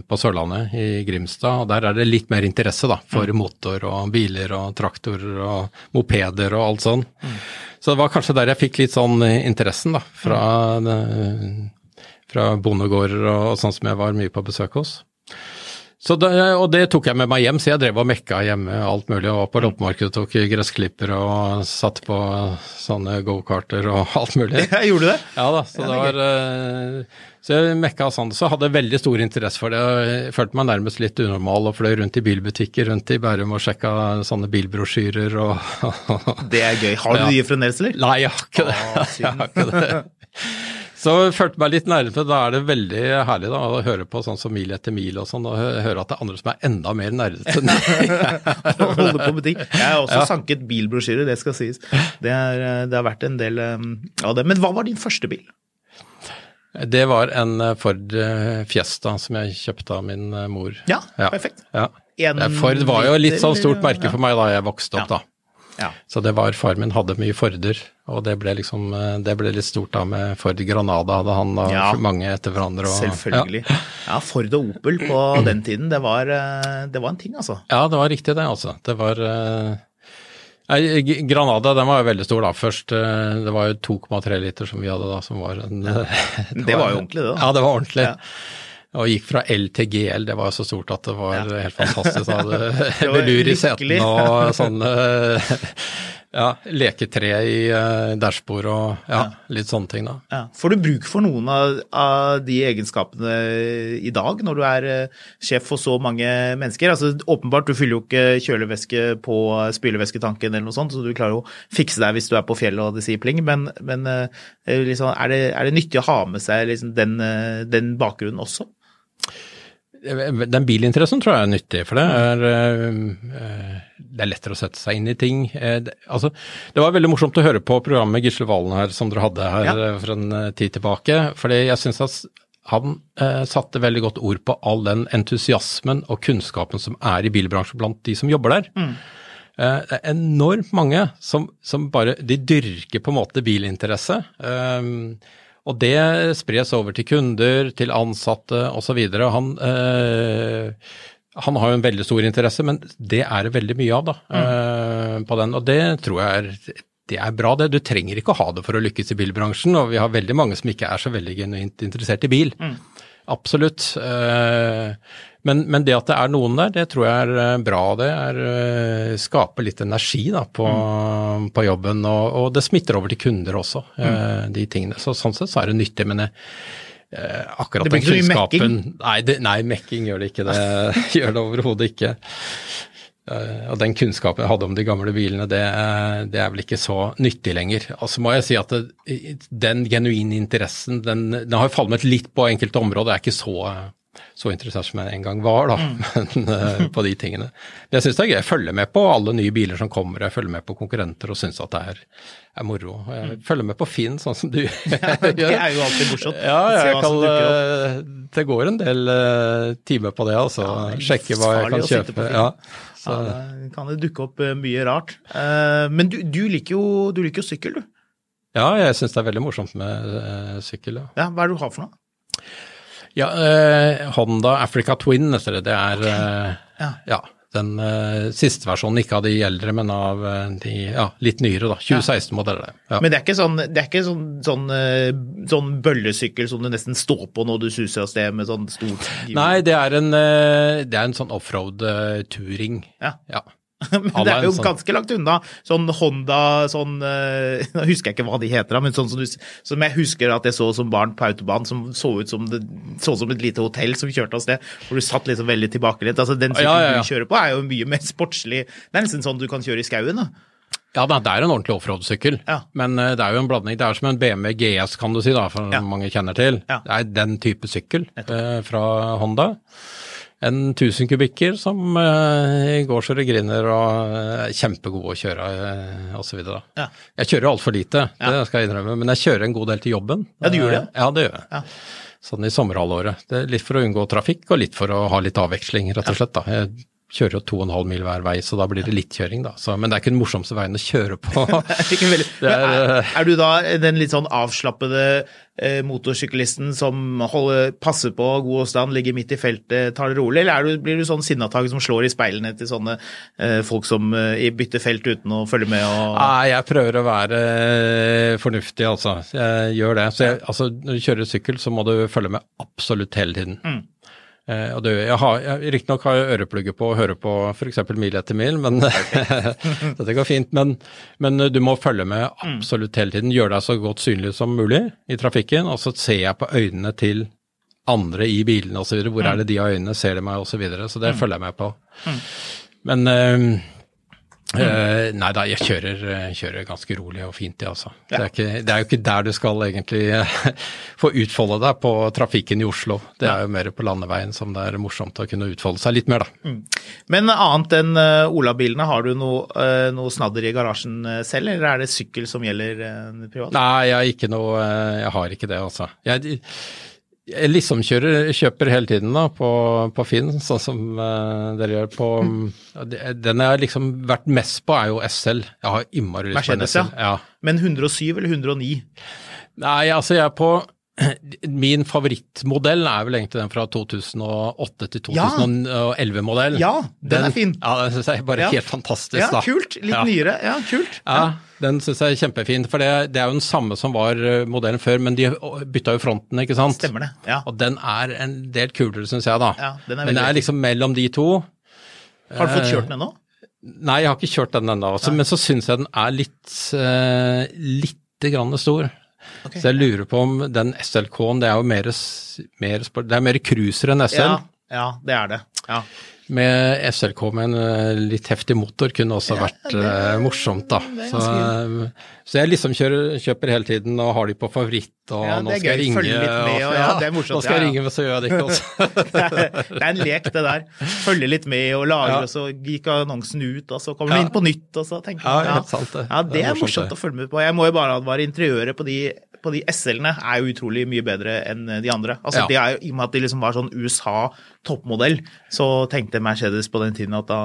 på Sørlandet, i Grimstad, og der er det litt mer interesse da, for mm. motor og biler og traktorer og mopeder og alt sånn. Mm. Så det var kanskje der jeg fikk litt sånn interessen da, fra, mm. fra bondegårder og sånn som jeg var mye på besøk hos. Det, og det tok jeg med meg hjem, så jeg drev og mekka hjemme alt mulig. Og var på loppemarkedet og tok gressklipper og satt på sånne gokarter og alt mulig. Jeg gjorde det? Ja da, så det var eh, Så jeg mekka sånn. Så hadde jeg veldig stor interesse for det. Jeg følte meg nærmest litt unormal og fløy rundt i bilbutikker rundt i Bærum og sjekka sånne bilbrosjyrer og Det er gøy. Har du ja. de fremdeles, eller? Nei, jeg har ikke det. Å, jeg har ikke det. Så jeg følte meg litt nærmere. Da er det veldig herlig da, å høre på sånn som Mil etter mil og sånn, og høre at det er andre som er enda mer nerdete enn Holde på butikk. Jeg har også ja. sanket bilbrosjyrer, det skal sies. Det, er, det, har vært en del um, av det. Men hva var din første bil? Det var en uh, Ford Fiesta som jeg kjøpte av min mor. Ja, ja. perfekt. Ja. Ford var jo litt sånn stort merke for meg da jeg vokste opp, da. Ja. Så det var Far min hadde mye Forder, og det ble liksom det ble litt stort da med Ford Granada hadde han og ja. mange etter hverandre. Og, Selvfølgelig. Ja. ja. Ford og Opel på den tiden, det var, eh, det var, en ting, altså. Ja, det var riktig det, altså. Det var Nei, Granada den var jo veldig stor da. Først, eh, Det var jo 2,3 liter som vi hadde da, som var en det, det var jo ordentlig, det da. Ja, det var ordentlig. Ja. Og gikk fra L til GL, det var jo så stort at det var ja. helt fantastisk. Hadde velur i setene og sånne ja, leketre i dashbordet dashbord og ja, ja, litt sånne ting, da. Ja. Får du bruk for noen av, av, de egenskapene i dag, når du er uh, sjef for så mange mennesker? Altså, åpenbart, du fyller jo ikke kjølevæske på spylevæsketanken eller noe sånt, så du klarer jo å fikse deg hvis du er på fjellet og det sier pling, men, men liksom, er, det, er, det, nyttig å ha med seg liksom, den, den bakgrunnen også? Den bilinteressen tror jeg er nyttig, for det er, eh, det er lettere å sette seg inn i ting. Eh, det, altså, det var veldig morsomt å høre på programmet Gisle Valen her, som dere hadde her ja. Eh, for en tid tilbake. fordi jeg syns at han eh, satte veldig godt ord på all den entusiasmen og kunnskapen som er i bilbransjen blant de som jobber der. Mm. Eh, det er enormt mange som, som, bare De dyrker på en måte bilinteresse. Eh, og det spres over til kunder, til ansatte osv. Han, eh, han har jo en veldig stor interesse, men det er det veldig mye av da, mm. eh, på den. Og det tror jeg er, det er bra, det. Du trenger ikke å ha det for å lykkes i bilbransjen, og vi har veldig mange som ikke er så veldig genuint interessert i bil. Mm. Absolutt. Eh, men, men, det at det er noen der, det tror jeg er eh, bra. Det er, eh, skaper litt energi da, på, mm. på jobben, og, og, det smitter over til kunder også, mm. de tingene. Så sånn sett så er det nyttig. men det, akkurat den kunnskapen Nei, det, nei, mekking gjør det ikke. Det gjør det overhodet ikke. Og den kunnskapen jeg hadde om de gamle bilene, det, det, er vel ikke så nyttig lenger. Altså må jeg si at det, Den genuine interessen, den, den har falmet litt på enkelte områder. Det er ikke så, så interessert som jeg en gang var, da, mm. men, uh, på de tingene. Men jeg syns det er gøy. Jeg følger med på alle nye biler som kommer, jeg følger med på konkurrenter og syns at det er, er moro. Jeg mm. følger med på Finn, sånn som du gjør. Ja, det er jo alltid morsomt. Ja, jeg kan, uh, det går en del uh, timer på det, altså. Ja, Sjekke hva jeg kan kjøpe. Ja. Så. Ja, kan det dukke opp eh, mye rart. Eh, men du, du, liker jo, du liker jo sykkel, du. Ja, jeg syns det er veldig morsomt med sykkel. Ja. ja. Hva er det du har for noe? Ja, eh, Honda Africa Twin heter det. Det er uh, Ja. ja, den siste versjonen, ikke av de eldre, men av de ja, litt nyere, da. 2016-modeller. Ja. Men det er ikke sånn, det er ikke sånn, sånn, sånn bøllesykkel som du nesten står på når du suser av sted med sånn stort Nei, det er en, det er en sånn offroad-turing. Ja. ja. Men det er jo ganske langt unna. Sånn Honda sånn Nå husker jeg ikke hva de heter, men sånn som, du, som jeg husker at jeg så som barn på autobahn, som så ut som, det, så som et lite hotell som kjørte av sted, hvor du satt liksom veldig tilbakelent. Altså, den sykkelen ja, ja, ja. du kjører på, er jo mye mer sportslig. Det er nesten sånn du kan kjøre i skauen. da. Ja, det er en ordentlig offroad-sykkel, ja. men det er jo en blanding. Det er som en BMW GS, kan du si, da, for mange kjenner til. Det er den type sykkel eh, fra Honda en 1000 kubikker som uh, går så det griner og er uh, kjempegod å kjøre uh, osv. Ja. Jeg kjører altfor lite, ja. det skal jeg innrømme, men jeg kjører en god del til jobben. Ja, du gjør det? Ja, det gjør jeg. Ja. Sånn i sommerhalvåret. Er litt for å unngå trafikk og litt for å ha litt avveksling, rett og slett. da. Jeg kjører jo to og en halv mil hver vei, så da blir det litt kjøring, da. Så, men det er ikke den morsomste veien å kjøre på. er, er, er, du da den litt sånn avslappede eh, motorsyklisten som holder, passer på god stand, ligger midt i feltet, tar det rolig, eller du, blir du sånn sinnatag som slår i speilene til sånne eh, folk som eh, bytter felt uten å følge med? Og... Nei, jeg prøver å være eh, fornuftig, altså. Jeg gjør det. Så jeg, altså, når du kjører sykkel, så må du følge med absolutt hele tiden. Mm. Eh, og det, jeg har, Riktignok har jeg øreplugger på og hører på f.eks. mil etter mil, men dette går fint. Men, men, du må følge med absolutt hele tiden. Gjøre deg så godt synlig som mulig i trafikken. Og så ser jeg på øynene til andre i bilene osv. Hvor er det de har øynene, ser de meg osv. Så, videre. så det følger jeg med på. Men eh, Uh, nei da, jeg kjører, kjører, ganske rolig og fint, det altså. Ja. Det, er ikke, det, er jo ikke der du skal egentlig uh, få utfolde deg på trafikken i Oslo. Det er jo mer på landeveien som det er morsomt å kunne utfolde seg litt mer, da. Mm. Men annet enn uh, Ola-bilene, har du noe, noe, snadder i garasjen selv, eller er det sykkel som gjelder privat? Nei, jeg ikke noe Jeg har ikke det, altså. Jeg, jeg liksom kjører, kjøper hele tiden da, på, på Finn, sånn som uh, dere gjør på mm. Den jeg har liksom vært mest på, er jo SL. Jeg har innmari lyst på en SL. Ja. Men 107 eller 109? Nei, altså jeg er på Min favorittmodell er vel egentlig den fra 2008 til 2011-modell. Ja, den, den, er fin. Ja, Den syns jeg er bare ja. helt fantastisk. Ja, da. kult. Litt ja. nyere. Ja, kult. Ja, Den syns jeg er kjempefin. For det, det, er jo den samme som var eh, modellen før, men de bytta jo fronten, ikke sant. Stemmer det, ja. Og den er en del kulere, syns jeg, da. Ja, den er men det er liksom mellom de to. Har du fått kjørt den ennå? Nei, jeg har ikke kjørt den ennå. Men så syns jeg den er litt, uh, litt grann stor. Okay. Så jeg lurer på om den SLK-en, det er jo mer, mer, det er mer cruiser enn SL. Ja, ja, det er det. Ja med SLK med en eh, litt heftig motor kunne også ja, vært det, uh, morsomt, da. Så, så, jeg liksom kjører, kjøper hele tiden og har de på favoritt, og ja, nå skal jeg ringe. Med, og, ja, det er morsomt, nå skal jeg ringe, men så gjør jeg det ikke også. det er en lek, det der. Følge litt med og lage, og så gikk annonsen ut, og så kommer den inn på nytt, og så tenker man ja, det. det, er morsomt, det. å følge med på. Jeg må jo bare advare interiøret på de på de SL-ene er jo utrolig mye bedre enn de andre. Altså, ja. det er jo, I og med at de liksom var sånn USA toppmodell, så tenkte Mercedes på den tiden at da,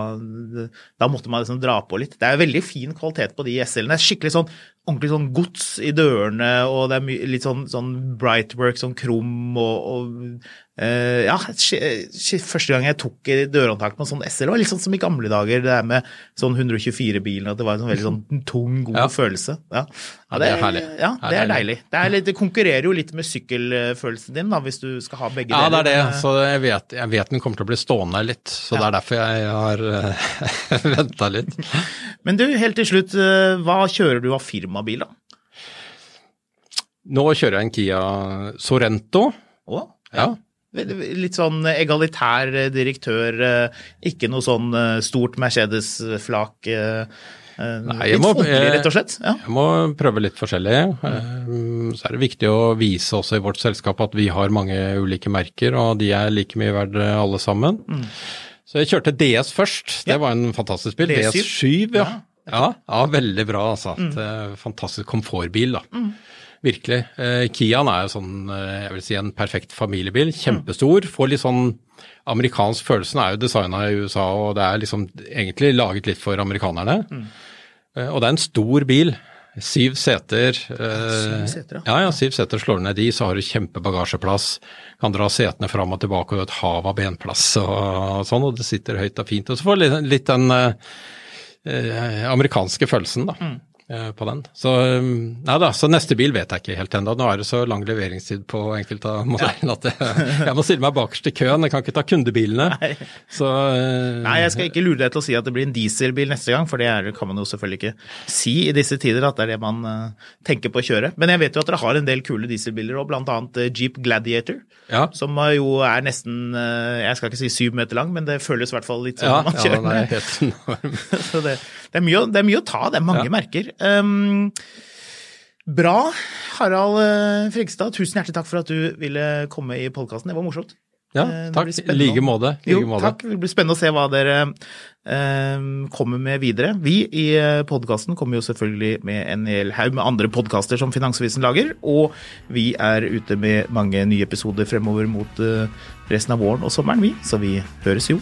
da måtte man liksom dra på litt. Det er veldig fin kvalitet på de SL-ene. Skikkelig sånn ordentlig sånn gods i dørene, og det er litt sånn, sånn brightwork, sånn krum og, og uh, Ja, første gang jeg tok dørhåndtak med en sånn SL, var litt sånn som i gamle dager, det der med sånn 124-bilen, at det var en sånn veldig sånn tung, god ja. følelse. Ja. ja, det er herlig. Ja, det er deilig. Det, er litt, det, konkurrerer jo litt med sykkelfølelsen din, da, hvis du skal ha begge deler. Ja, det er det. Så jeg vet, jeg vet den kommer til å bli stående litt, så det er derfor jeg har eh, venta litt. Men du, helt til slutt, hva kjører du av firmabil, da? Nå kjører jeg en Kia Sorento. Å, ja. Litt sånn egalitær direktør, eh, ikke noe sånn eh, stort Mercedes-flak. Eh, Nei, litt folkelig, rett og slett? Ja. Jeg må prøve litt forskjellig. Så er det viktig å vise også i vårt selskap at vi har mange ulike merker, og de er like mye verdt alle sammen. Mm. Så jeg kjørte DS først. Det ja. var en fantastisk bil. DS7, ja. Ja, ja veldig bra. altså. Mm. Fantastisk komfortbil. da. Mm. Virkelig. Eh, Kiaen er jo sånn, eh, jeg vil si en perfekt familiebil. Kjempestor. Får litt sånn amerikansk følelse. Den er jo designa i USA, og det er liksom egentlig laget litt for amerikanerne. Mm. Eh, og det er en stor bil. Syv seter. Syv seter, ja. ja, syv seter slår du ned de, så har du kjempebagasjeplass. Kan dra setene fram og tilbake og et hav av benplass og, og sånn, og det sitter høyt og fint. Og så får du litt, litt den eh, amerikanske følelsen, da. Mm. Eh, på den. Så, um, nei da, så neste bil vet jeg ikke helt ennå. Nå er det så lang leveringstid på enkelte av modellene at jeg, jeg, må stille meg bakerst i køen. Jeg kan ikke ta kundebilene. Nei. Så, uh, nei, jeg skal ikke lure deg til å si at det blir en dieselbil neste gang, for det er, kan man jo selvfølgelig ikke si i disse tider at det er det man uh, tenker på å kjøre. Men jeg vet jo at dere har en del kule dieselbiler òg, bl.a. Jeep Gladiator, ja. som jo er nesten jeg skal ikke si syv meter lang, men det føles i hvert fall litt sånn ja, når man kjører. Ja, den er helt enorm. så det, det, er mye, det, er mye, å ta, det er mange ja. merker. Um, bra. Harald eh, Frigstad, tusen hjertelig takk for at du ville komme i podkasten. Det var morsomt. Ja, eh, takk. I like måte. Jo, takk. Det blir spennende å se hva dere eh, kommer med videre. Vi i eh, podkasten kommer jo selvfølgelig med en hel haug med andre podkaster som Finansavisen lager, og vi er ute med mange nye episoder fremover mot resten av våren og sommeren, vi. Så vi høres jo.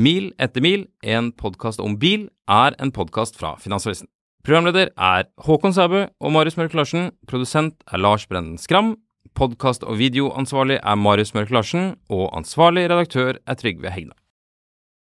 Mil etter mil, en podkast om bil, er en podkast fra Finansavisen. Programleder er Håkon Sæbø og Marius Mørk Larsen. Produsent er Lars Brenden Skram. Podkast- og videoansvarlig er Marius Mørk Larsen. Og ansvarlig redaktør er Trygve Hegna.